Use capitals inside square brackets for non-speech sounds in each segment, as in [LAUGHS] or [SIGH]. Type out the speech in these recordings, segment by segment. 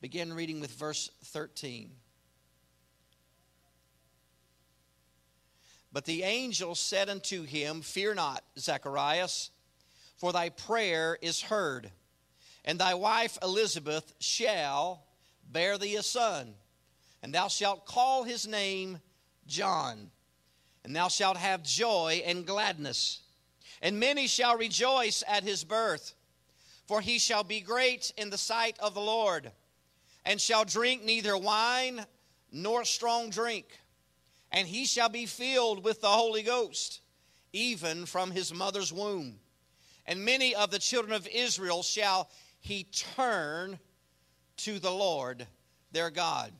Luke chapter 1, begin reading with verse 13. But the angel said unto him, Fear not, Zacharias, for thy prayer is heard, and thy wife Elizabeth shall bear thee a son, and thou shalt call his name John. And thou shalt have joy and gladness, and many shall rejoice at his birth, for he shall be great in the sight of the Lord, and shall drink neither wine nor strong drink and he shall be filled with the Holy Ghost, even from his mother's womb. And many of the children of Israel shall he turn to the Lord their God.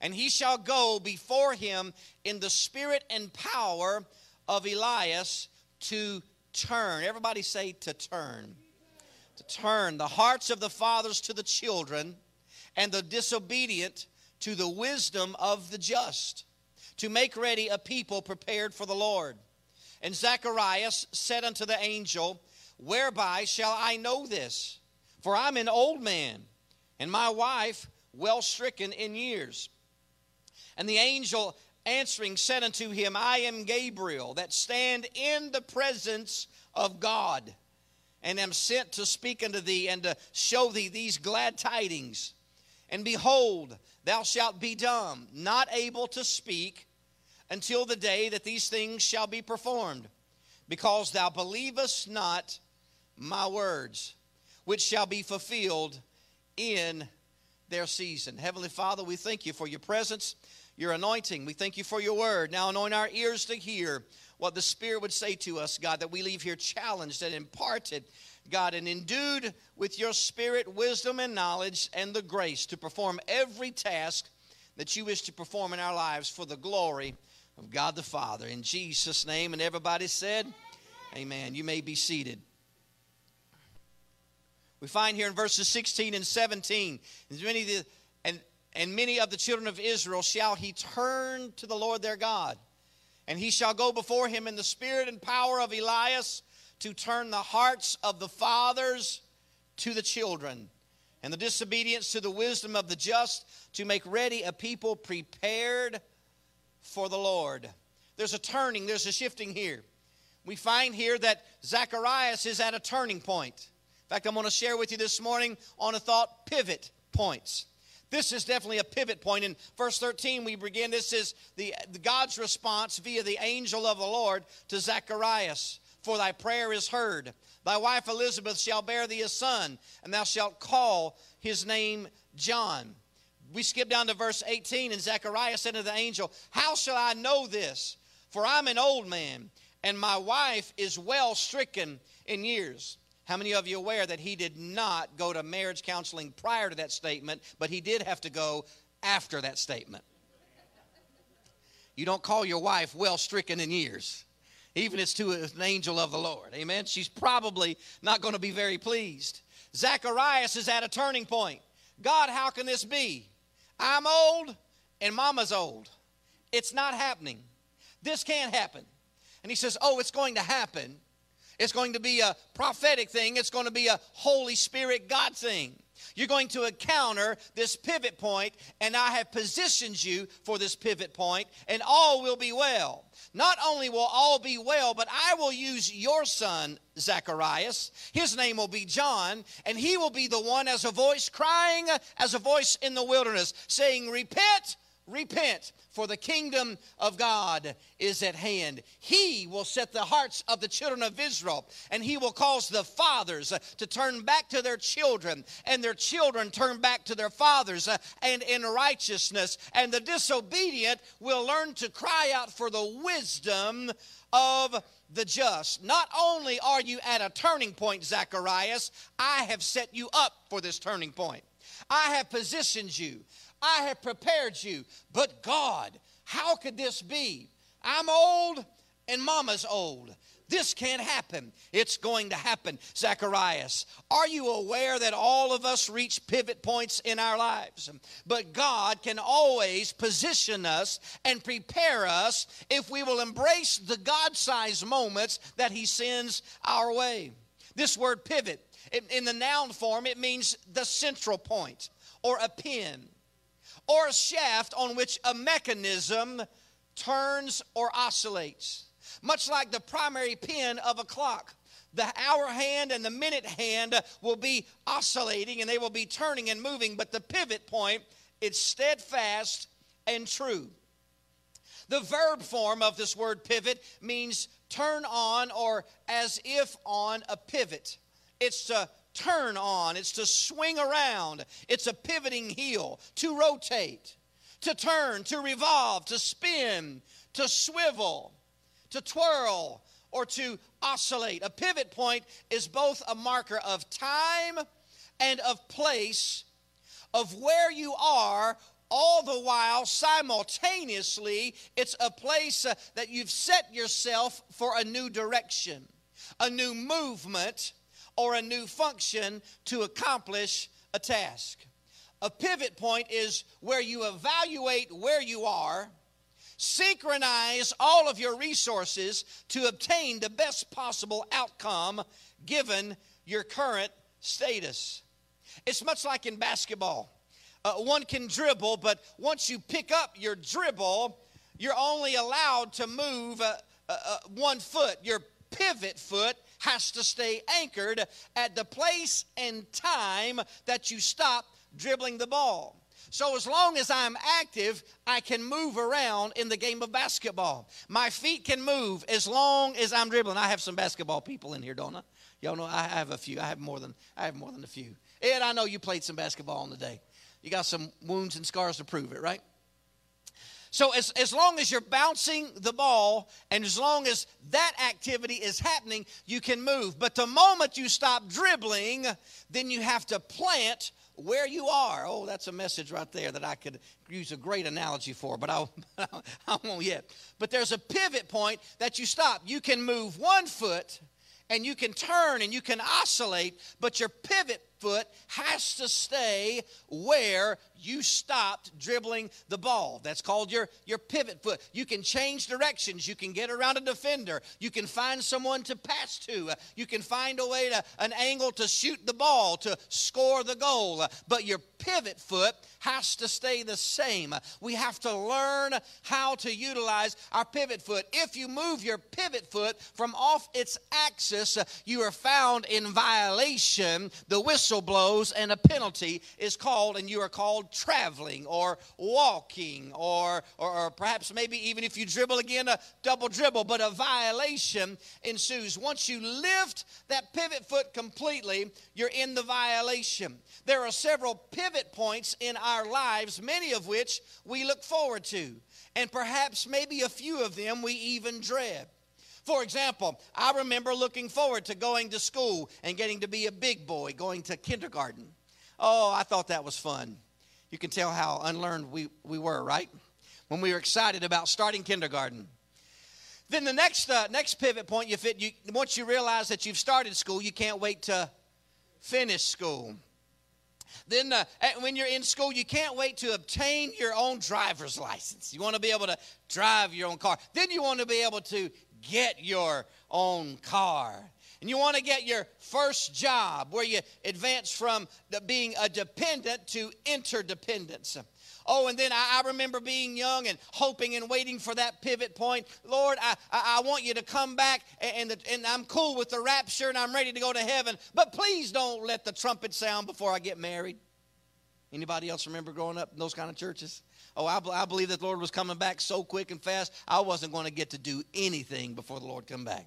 And he shall go before him in the spirit and power of Elias to turn. Everybody say to turn. To turn the hearts of the fathers to the children and the disobedient to the wisdom of the just to make ready a people prepared for the Lord. And Zacharias said unto the angel, Whereby shall I know this? For I'm an old man, and my wife well stricken in years. And the angel answering said unto him, I am Gabriel, that stand in the presence of God, and am sent to speak unto thee and to show thee these glad tidings. And behold, thou shalt be dumb, not able to speak, until the day that these things shall be performed, because thou believest not my words, which shall be fulfilled in their season. Heavenly Father, we thank you for your presence, your anointing. We thank you for your word. Now anoint our ears to hear what the Spirit would say to us, God, that we leave here challenged and imparted, God, and endued with your Spirit, wisdom, and knowledge, and the grace to perform every task that you wish to perform in our lives for the glory of God the Father. In Jesus' name. And everybody said, Amen. You may be seated. We find here in verses 16 and 17, and many, the, and, and many of the children of Israel shall he turn to the Lord their God. And he shall go before him in the spirit and power of Elias to turn the hearts of the fathers to the children, and the disobedience to the wisdom of the just, to make ready a people prepared for the Lord. There's a turning, there's a shifting here. We find here that Zacharias is at a turning point. In fact, I'm going to share with you this morning on a thought pivot points. This is definitely a pivot point. In verse 13, we begin. This is the, God's response via the angel of the Lord to Zacharias. For thy prayer is heard. Thy wife Elizabeth shall bear thee a son, and thou shalt call his name John. We skip down to verse 18, and Zechariah said to the angel, How shall I know this? For I'm an old man, and my wife is well stricken in years. How many of you are aware that he did not go to marriage counseling prior to that statement, but he did have to go after that statement? You don't call your wife well stricken in years, even if it's to an angel of the Lord. Amen. She's probably not going to be very pleased. Zacharias is at a turning point. God, how can this be? I'm old and mama's old. It's not happening. This can't happen. And he says, Oh, it's going to happen. It's going to be a prophetic thing, it's going to be a Holy Spirit God thing. You're going to encounter this pivot point, and I have positioned you for this pivot point, and all will be well. Not only will all be well, but I will use your son, Zacharias. His name will be John, and he will be the one as a voice crying, as a voice in the wilderness, saying, Repent, repent, for the kingdom of God is at hand. He will set the hearts of the children of Israel, and he will cause the fathers uh, to turn back to their children, and their children turn back to their fathers, uh, and in righteousness. And the disobedient will learn to cry out for the wisdom of the just. Not only are you at a turning point, Zacharias, I have set you up for this turning point. I have positioned you. I have prepared you. But God, how could this be? I'm old and mama's old. This can't happen. It's going to happen. Zacharias, are you aware that all of us reach pivot points in our lives? But God can always position us and prepare us if we will embrace the God sized moments that He sends our way. This word pivot In, the noun form, it means the central point or a pin or a shaft on which a mechanism turns or oscillates. Much like the primary pin of a clock, the hour hand and the minute hand will be oscillating and they will be turning and moving, but the pivot point, is steadfast and true. The verb form of this word pivot means turn on or as if on a pivot. It's to turn on, it's to swing around, it's a pivoting heel, to rotate, to turn, to revolve, to spin, to swivel, to twirl, or to oscillate. A pivot point is both a marker of time and of place, of where you are all the while simultaneously it's a place uh, that you've set yourself for a new direction a new movement or a new function to accomplish a task. A pivot point is where you evaluate where you are synchronize all of your resources to obtain the best possible outcome given your current status. It's much like in basketball. Uh, one can dribble, but once you pick up your dribble, you're only allowed to move uh, uh, uh, one foot. Your pivot foot has to stay anchored at the place and time that you stop dribbling the ball. So, as long as I'm active, I can move around in the game of basketball. My feet can move as long as I'm dribbling. I have some basketball people in here, don't I? Y'all know I have a few. I have more than I have more than a few. Ed, I know you played some basketball in the day. You got some wounds and scars to prove it, right? So, as, as long as you're bouncing the ball and as long as that activity is happening, you can move. But the moment you stop dribbling, then you have to plant where you are. Oh, that's a message right there that I could use a great analogy for, but I'll, [LAUGHS] I won't yet. But there's a pivot point that you stop. You can move one foot and you can turn and you can oscillate, but your pivot foot has to stay where you stopped dribbling the ball. That's called your, your pivot foot. You can change directions. You can get around a defender. You can find someone to pass to. You can find a way to an angle to shoot the ball, to score the goal. But your pivot foot has to stay the same. We have to learn how to utilize our pivot foot. If you move your pivot foot from off its axis, you are found in violation. The whistle blows and a penalty is called, and you are called traveling or walking or, or, or, perhaps maybe even if you dribble again, a double dribble, but a violation ensues. Once you lift that pivot foot completely, you're in the violation. There are several pivot points in our lives, many of which we look forward to, and perhaps maybe a few of them we even dread. For example, I remember looking forward to going to school and getting to be a big boy, going to kindergarten. Oh, I thought that was fun. You can tell how unlearned we, we were, right? When we were excited about starting kindergarten. Then the next uh, next pivot point you fit you once you realize that you've started school, you can't wait to finish school. Then, uh, when you're in school, you can't wait to obtain your own driver's license. You want to be able to drive your own car. Then you want to be able to get your own car and you want to get your first job where you advance from being a dependent to interdependence. Oh, and then I, remember being young and hoping and waiting for that pivot point. Lord, I, I, want you to come back, and, the, and I'm cool with the rapture and I'm ready to go to heaven. But please don't let the trumpet sound before I get married. Anybody else remember growing up in those kind of churches? Oh, I, I believe that the Lord was coming back so quick and fast, I wasn't going to get to do anything before the Lord come back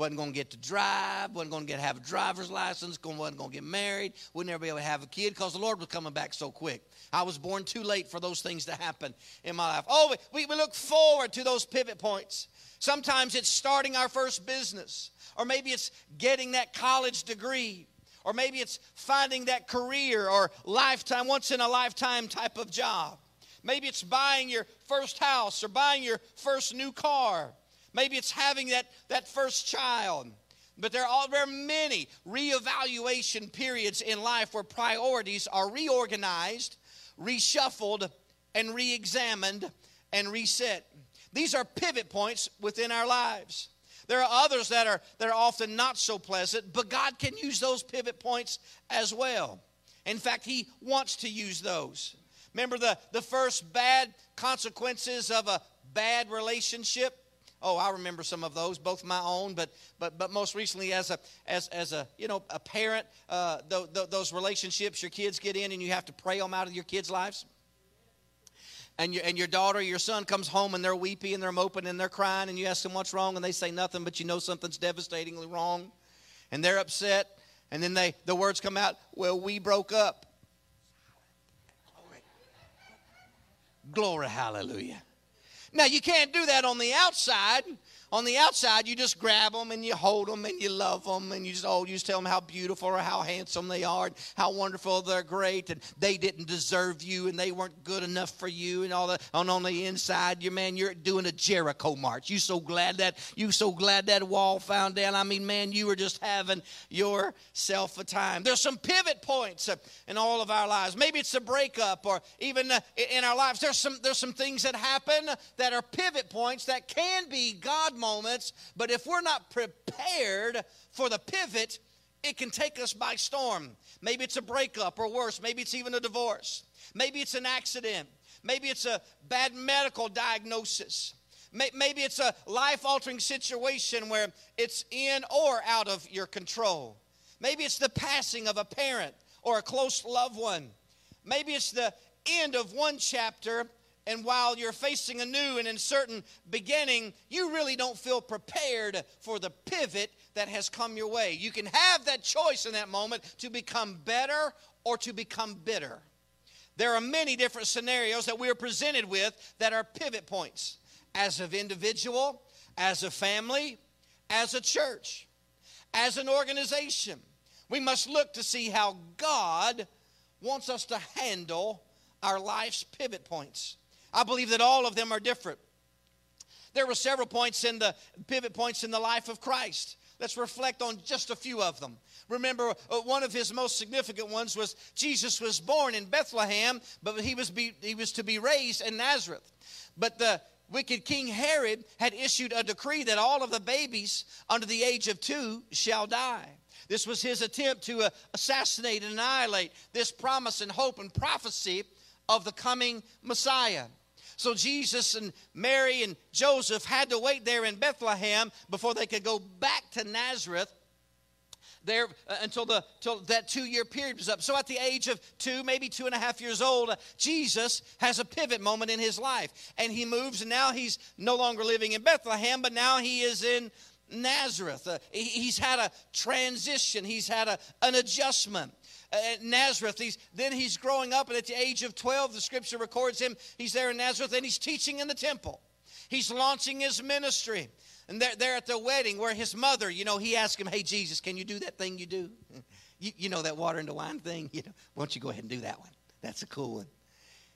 wasn't going to get to drive, wasn't going to get to have a driver's license, wasn't going to get married, would never be able to have a kid because the Lord was coming back so quick. I was born too late for those things to happen in my life. Oh, we, we look forward to those pivot points. Sometimes it's starting our first business, or maybe it's getting that college degree, or maybe it's finding that career or lifetime, once in a lifetime type of job. Maybe it's buying your first house or buying your first new car. Maybe it's having that, that first child. But there are, there are many reevaluation periods in life where priorities are reorganized, reshuffled, and re examined and reset. These are pivot points within our lives. There are others that are, that are often not so pleasant, but God can use those pivot points as well. In fact, He wants to use those. Remember the, the first bad consequences of a bad relationship? Oh, I remember some of those, both my own, but but but most recently as a as as a you know a parent, uh, th- th- those relationships your kids get in, and you have to pray them out of your kids' lives. And your, and your daughter your son comes home and they're weepy and they're moping and they're crying and you ask them what's wrong and they say nothing but you know something's devastatingly wrong and they're upset and then they the words come out well we broke up glory hallelujah. Now, you can't do that on the outside on the outside, you just grab them and you hold them and you love them and you just, oh, you just tell them how beautiful or how handsome they are and how wonderful they're great and they didn't deserve you and they weren't good enough for you and all that. And on the inside, you man, you're doing a Jericho march. You so glad that you so glad that wall found down. I mean, man, you were just having yourself a time. There's some pivot points in all of our lives. Maybe it's a breakup or even uh, in our lives. There's some there's some things that happen that are pivot points that can be God moments, but if we're not prepared for the pivot, it can take us by storm. Maybe it's a breakup or worse, maybe it's even a divorce. Maybe it's an accident. Maybe it's a bad medical diagnosis. Maybe it's a life altering situation where it's in or out of your control. Maybe it's the passing of a parent or a close loved one. Maybe it's the end of one chapter and while you're facing a new and uncertain beginning, you really don't feel prepared for the pivot that has come your way. You can have that choice in that moment to become better or to become bitter. There are many different scenarios that we are presented with that are pivot points as an individual, as a family, as a church, as an organization. We must look to see how God wants us to handle our life's pivot points. I believe that all of them are different. There were several points in the pivot points in the life of Christ. Let's reflect on just a few of them. Remember, uh, one of his most significant ones was Jesus was born in Bethlehem, but he was, be, he was to be raised in Nazareth. But the wicked King Herod had issued a decree that all of the babies under the age of two shall die. This was his attempt to uh, assassinate and annihilate this promise and hope and prophecy of the coming Messiah. So Jesus and Mary and Joseph had to wait there in Bethlehem before they could go back to Nazareth there uh, until the till that two year period was up. So at the age of two, maybe two and a half years old, uh, Jesus has a pivot moment in his life, and he moves, and now he's no longer living in Bethlehem, but now he is in Nazareth. Uh, he, he's had a transition. He's had a, an adjustment Uh, at Nazareth. He's, then he's growing up, and at the age of 12, the scripture records him. He's there in Nazareth, and he's teaching in the temple. He's launching his ministry. And they're, they're at the wedding where his mother, you know, he asked him, Hey, Jesus, can you do that thing you do? [LAUGHS] You, you know, that water into wine thing? [LAUGHS] You know, why don't you go ahead and do that one? That's a cool one.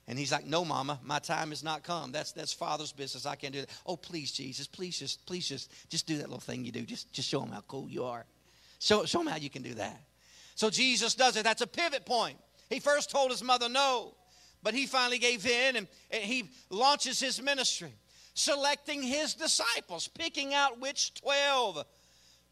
And he's like, No, mama, my time has not come. That's that's father's business. I can't do that. Oh, please, Jesus, please just, please just, just do that little thing you do. Just, just show him how cool you are. Show, show him how you can do that. So Jesus does it. That's a pivot point. He first told his mother no, but he finally gave in and, he launches his ministry, selecting his disciples, picking out which 12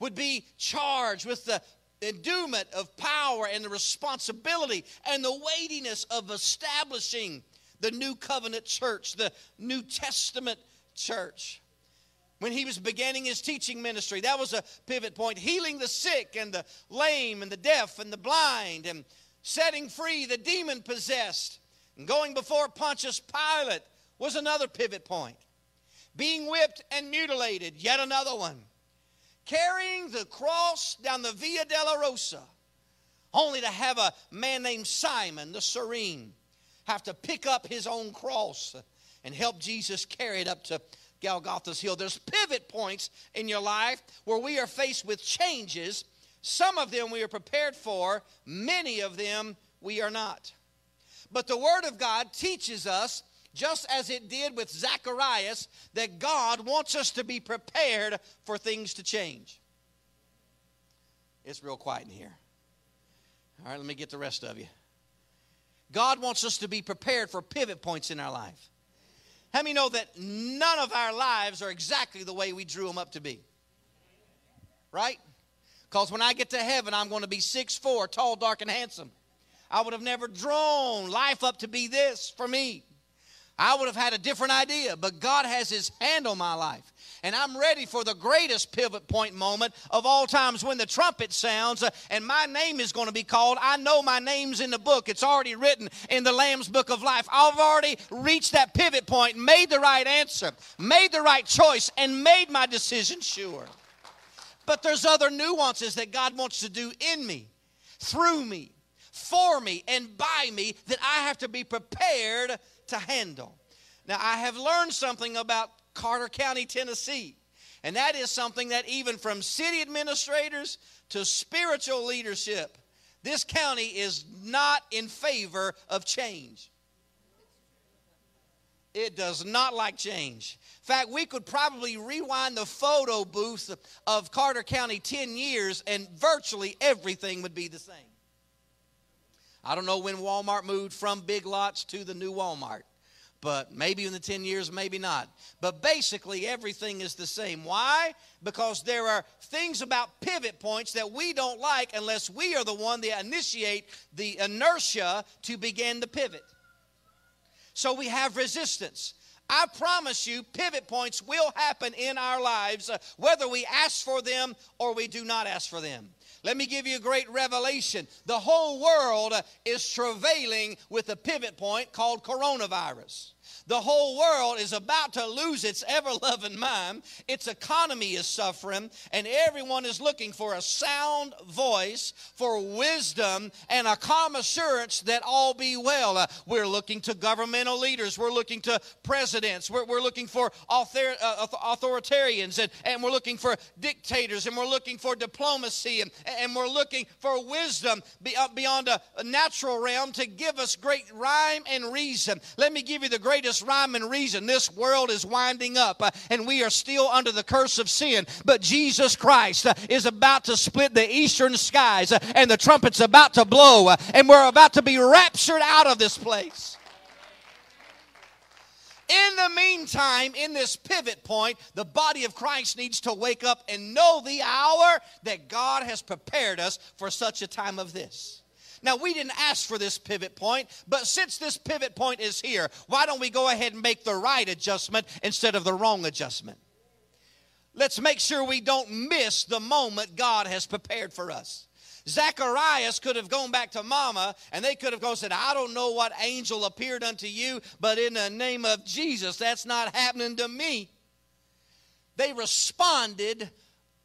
would be charged with the endowment of power and the responsibility and the weightiness of establishing the new covenant church, the New Testament church when he was beginning his teaching ministry. That was a pivot point. Healing the sick and the lame and the deaf and the blind and setting free the demon possessed and going before Pontius Pilate was another pivot point. Being whipped and mutilated, yet another one. Carrying the cross down the Via Dolorosa, only to have a man named Simon the Cyrene have to pick up his own cross and help Jesus carry it up to Golgotha's Hill. There's pivot points in your life where we are faced with changes. Some of them we are prepared for, many of them we are not. But the Word of God teaches us, just as it did with Zacharias, that God wants us to be prepared for things to change. It's real quiet in here. All right, let me get the rest of you. God wants us to be prepared for pivot points in our life. How many know that none of our lives are exactly the way we drew them up to be? right? Because when I get to heaven, I'm going to be six four, tall, dark, and handsome. I would have never drawn life up to be this for me. I would have had a different idea, but God has His hand on my life. And I'm ready for the greatest pivot point moment of all times when the trumpet sounds uh, and my name is going to be called. I know my name's in the book, it's already written in the Lamb's book of life. I've already reached that pivot point, made the right answer, made the right choice, and made my decision sure. But there's other nuances that God wants to do in me, through me, for me, and by me that I have to be prepared to handle. Now, I have learned something about Carter County, Tennessee, and that is something that even from city administrators to spiritual leadership, this county is not in favor of change. It does not like change. In fact, we could probably rewind the photo booth of Carter County 10 years and virtually everything would be the same. I don't know when Walmart moved from Big Lots to the new Walmart, but maybe in the 10 years, maybe not. But basically, everything is the same. Why? Because there are things about pivot points that we don't like unless we are the one that initiate the inertia to begin the pivot. So we have resistance. I promise you, pivot points will happen in our lives, uh, whether we ask for them or we do not ask for them. Let me give you a great revelation. The whole world is travailing with a pivot point called coronavirus. The whole world is about to lose its ever loving mind. Its economy is suffering, and everyone is looking for a sound voice, for wisdom, and a calm assurance that all be well. Uh, we're looking to governmental leaders, we're looking to presidents, we're, we're looking for author, uh, authoritarians, and, and we're looking for dictators, and we're looking for diplomacy, and, and we're looking for wisdom uh, beyond a, a natural realm to give us great rhyme and reason. Let me give you the greatest rhyme and reason. This world is winding up uh, and we are still under the curse of sin. But Jesus Christ uh, is about to split the eastern skies uh, and the trumpet's about to blow and we're about to be raptured out of this place. In the meantime, in this pivot point, the body of Christ needs to wake up and know the hour that God has prepared us for such a time of this. Now, we didn't ask for this pivot point, but since this pivot point is here, why don't we go ahead and make the right adjustment instead of the wrong adjustment? Let's make sure we don't miss the moment God has prepared for us. Zacharias could have gone back to mama and they could have gone said, I don't know what angel appeared unto you, but in the name of Jesus, that's not happening to me. They responded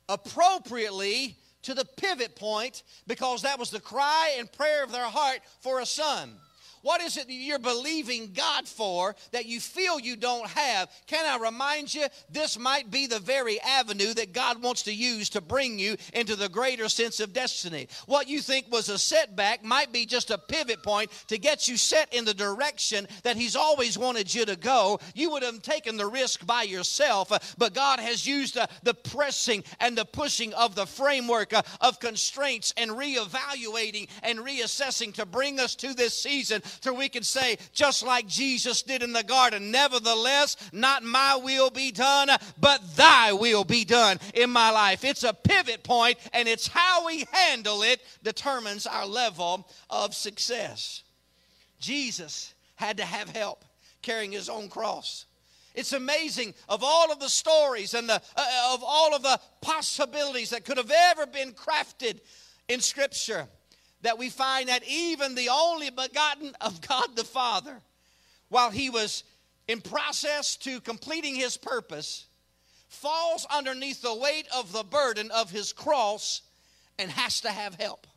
appropriately to the pivot point because that was the cry and prayer of their heart for a son. What is it that you're believing God for that you feel you don't have? Can I remind you, this might be the very avenue that God wants to use to bring you into the greater sense of destiny. What you think was a setback might be just a pivot point to get you set in the direction that He's always wanted you to go. You would have taken the risk by yourself, uh, but God has used uh, the pressing and the pushing of the framework uh, of constraints and reevaluating and reassessing to bring us to this season till we can say, just like Jesus did in the garden, nevertheless, not my will be done, but thy will be done in my life. It's a pivot point, and it's how we handle it determines our level of success. Jesus had to have help carrying his own cross. It's amazing of all of the stories and the, uh, of all of the possibilities that could have ever been crafted in Scripture that we find that even the only begotten of God the Father, while he was in process to completing his purpose, falls underneath the weight of the burden of his cross and has to have help.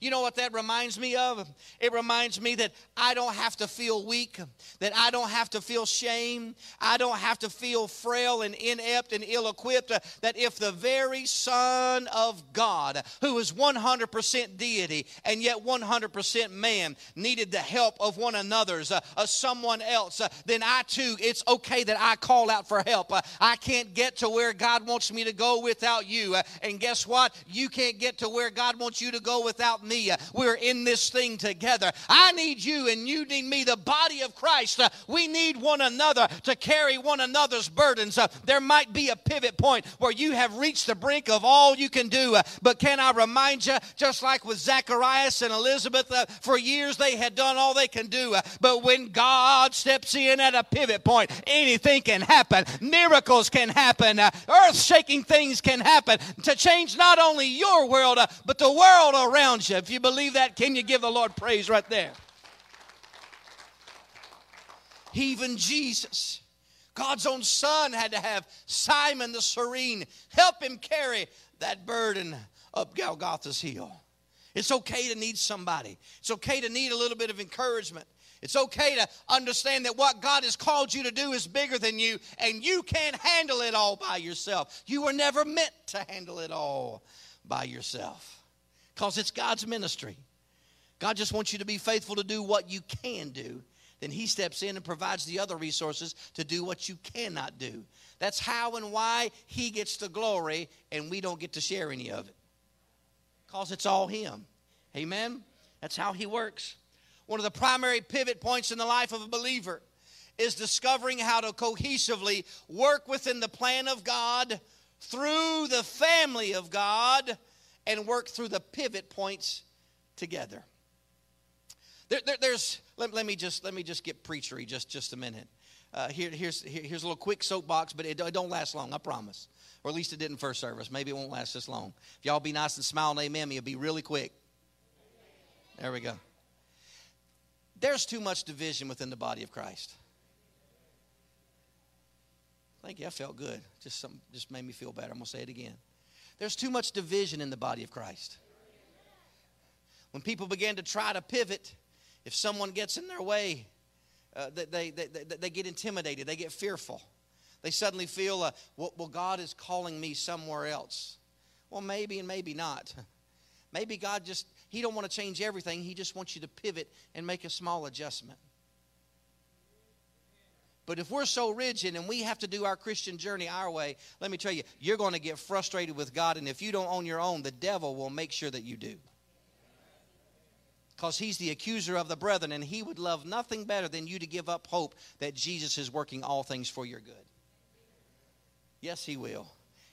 You know what that reminds me of? It reminds me that I don't have to feel weak, that I don't have to feel shame, I don't have to feel frail and inept and ill equipped. That if the very Son of God, who is 100% deity and yet 100% man, needed the help of one another's, uh, of someone else, uh, then I too, it's okay that I call out for help. Uh, I can't get to where God wants me to go without you. Uh, and guess what? You can't get to where God wants you to go without me. We're in this thing together. I need you and you need me, the body of Christ. Uh, we need one another to carry one another's burdens. Uh, there might be a pivot point where you have reached the brink of all you can do. Uh, but can I remind you, just like with Zacharias and Elizabeth, for years they had done all they can do. But when God steps in at a pivot point, anything can happen. Miracles can happen. Earth shaking things can happen to change not only your world, but the world around you. If you believe that, can you give the Lord praise right there? Even Jesus, God's own Son, had to have Simon the Cyrene help him carry that burden up Golgotha's hill. It's okay to need somebody. It's okay to need a little bit of encouragement. It's okay to understand that what God has called you to do is bigger than you, and you can't handle it all by yourself. You were never meant to handle it all by yourself because it's God's ministry. God just wants you to be faithful to do what you can do. Then He steps in and provides the other resources to do what you cannot do. That's how and why He gets the glory, and we don't get to share any of it because it's all Him. Amen? That's how He works. One of the primary pivot points in the life of a believer is discovering how to cohesively work within the plan of God through the family of God and work through the pivot points together. There, there, there's let, let, me just let me just get preachery just just a minute. Uh, here, here's here, here's a little quick soapbox, but it, it, don't last long. I promise. Or at least it didn't first service. Maybe it won't last this long. If y'all be nice and smile and amen, it'll be really quick. There we go. There's too much division within the body of Christ. Thank you. I felt good. Just something just made me feel better. I'm gonna say it again. There's too much division in the body of Christ. When people begin to try to pivot, if someone gets in their way, uh, they, they, they, they, get intimidated, they get fearful. They suddenly feel, uh, well, well, God is calling me somewhere else. Well, maybe and maybe not. [LAUGHS] Maybe God just, He don't want to change everything. He just wants you to pivot and make a small adjustment. But if we're so rigid and we have to do our Christian journey our way, let me tell you, you're going to get frustrated with God. And if you don't own your own, the devil will make sure that you do. Because he's the accuser of the brethren, and he would love nothing better than you to give up hope that Jesus is working all things for your good. Yes, he will.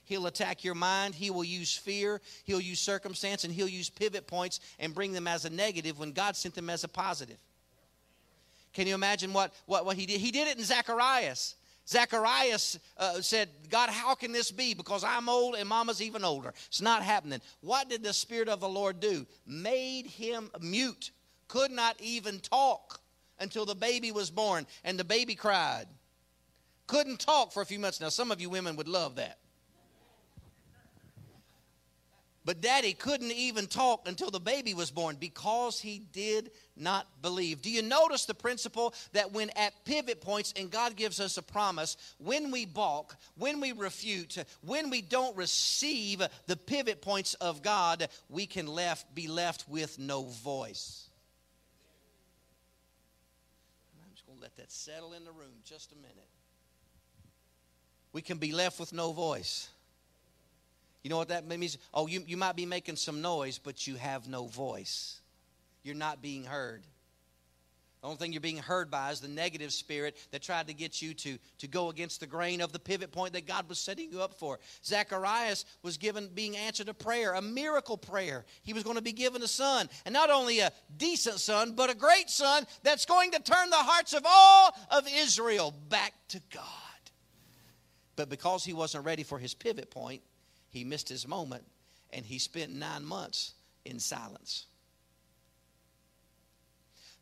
He'll attack your mind. He will use fear. He'll use circumstance, and he'll use pivot points and bring them as a negative when God sent them as a positive. Can you imagine what, what, what he did? He did it in Zacharias. Zacharias uh, said, God, how can this be? Because I'm old and mama's even older. It's not happening. What did the Spirit of the Lord do? Made him mute, could not even talk until the baby was born, and the baby cried. Couldn't talk for a few months. Now, some of you women would love that. But daddy couldn't even talk until the baby was born because he did not believe. Do you notice the principle that when at pivot points, and God gives us a promise, when we balk, when we refute, when we don't receive the pivot points of God, we can left, be left with no voice. I'm just going to let that settle in the room just a minute. We can be left with no voice. You know what that means? Oh, you, you might be making some noise, but you have no voice. You're not being heard. The only thing you're being heard by is the negative spirit that tried to get you to, to go against the grain of the pivot point that God was setting you up for. Zacharias was given being answered a prayer, a miracle prayer. He was going to be given a son, and not only a decent son, but a great son that's going to turn the hearts of all of Israel back to God. But because he wasn't ready for his pivot point, he missed his moment and he spent nine months in silence.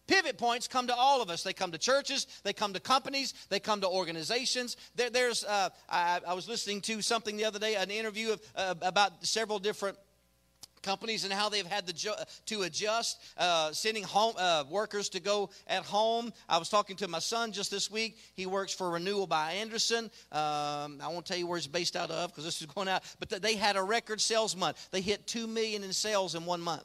Pivot points come to all of us. They come to churches, they come to companies, they come to organizations. There, there's, uh, I, I, was listening to something the other day, an interview of, uh, about several different companies and how they've had to, to adjust, uh, sending home uh, workers to go at home. I was talking to my son just this week. He works for Renewal by Andersen. Um, I won't tell you where he's based out of because this is going out. But they had a record sales month. They hit two million in sales in one month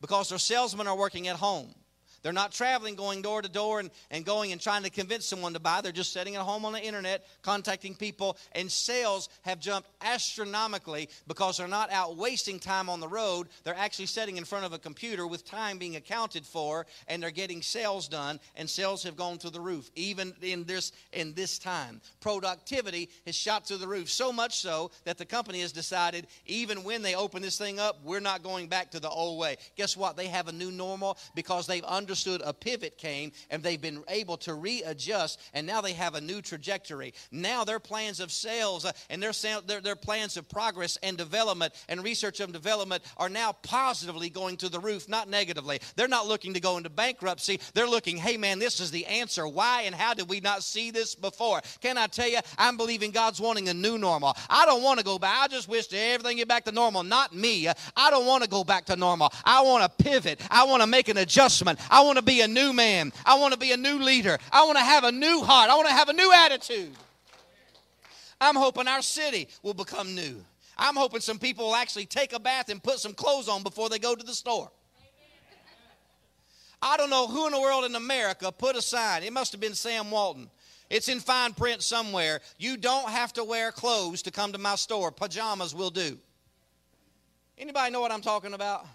because their salesmen are working at home. They're not traveling, going door to door and, and going and trying to convince someone to buy. They're just sitting at home on the internet, contacting people, and sales have jumped astronomically because they're not out wasting time on the road. They're actually sitting in front of a computer with time being accounted for, and they're getting sales done, and sales have gone through the roof, even in this in this time. Productivity has shot through the roof, so much so that the company has decided, even when they open this thing up, we're not going back to the old way. Guess what? They have a new normal because they've understood a pivot came and they've been able to readjust, and now they have a new trajectory. Now their plans of sales uh, and their, their, their plans of progress and development and research and development are now positively going to the roof, not negatively. They're not looking to go into bankruptcy. They're looking, hey man, this is the answer. Why and how did we not see this before? Can I tell you, I'm believing God's wanting a new normal. I don't want to go back. I just wish everything get back to normal. Not me. I don't want to go back to normal. I want to pivot. I want to make an adjustment. I want to be a new man. I want to be a new leader. I want to have a new heart. I want to have a new attitude. I'm hoping our city will become new. I'm hoping some people will actually take a bath and put some clothes on before they go to the store. I don't know who in the world in America put a sign. It must have been Sam Walton. It's in fine print somewhere. You don't have to wear clothes to come to my store. Pajamas will do. Anybody know what I'm talking about?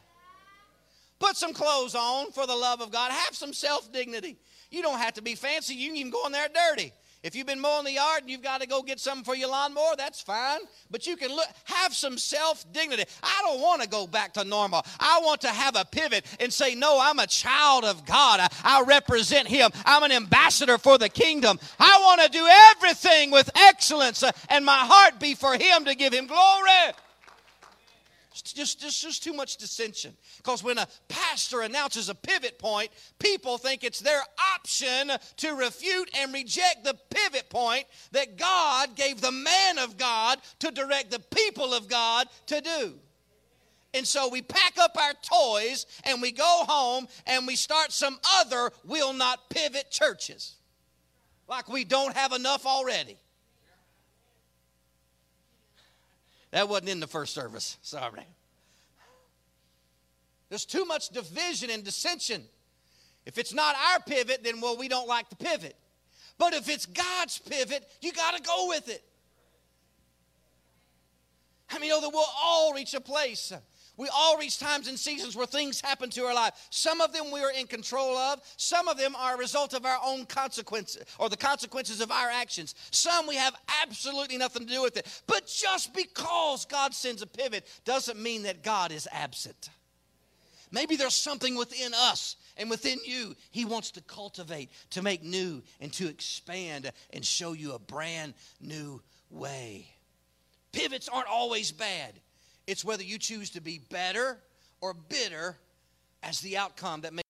Put some clothes on for the love of God. Have some self dignity. You don't have to be fancy. You can even go in there dirty. If you've been mowing the yard and you've got to go get something for your lawnmower, that's fine. But you can look, have some self dignity. I don't want to go back to normal. I want to have a pivot and say, No, I'm a child of God. I, I represent Him. I'm an ambassador for the kingdom. I want to do everything with excellence uh, and my heart be for Him to give Him glory. Just, just, just too much dissension. Because when a pastor announces a pivot point, people think it's their option to refute and reject the pivot point that God gave the man of God to direct the people of God to do. And so we pack up our toys and we go home and we start some other will not pivot churches. Like we don't have enough already. That wasn't in the first service. Sorry. There's too much division and dissension. If it's not our pivot, then well, we don't like the pivot. But if it's God's pivot, you got to go with it. I mean, you know that we'll all reach a place. We all reach times and seasons where things happen to our life. Some of them we are in control of. Some of them are a result of our own consequences or the consequences of our actions. Some we have absolutely nothing to do with it. But just because God sends a pivot doesn't mean that God is absent. Maybe there's something within us and within you He wants to cultivate, to make new, and to expand and show you a brand new way. Pivots aren't always bad. It's whether you choose to be better or bitter as the outcome that makes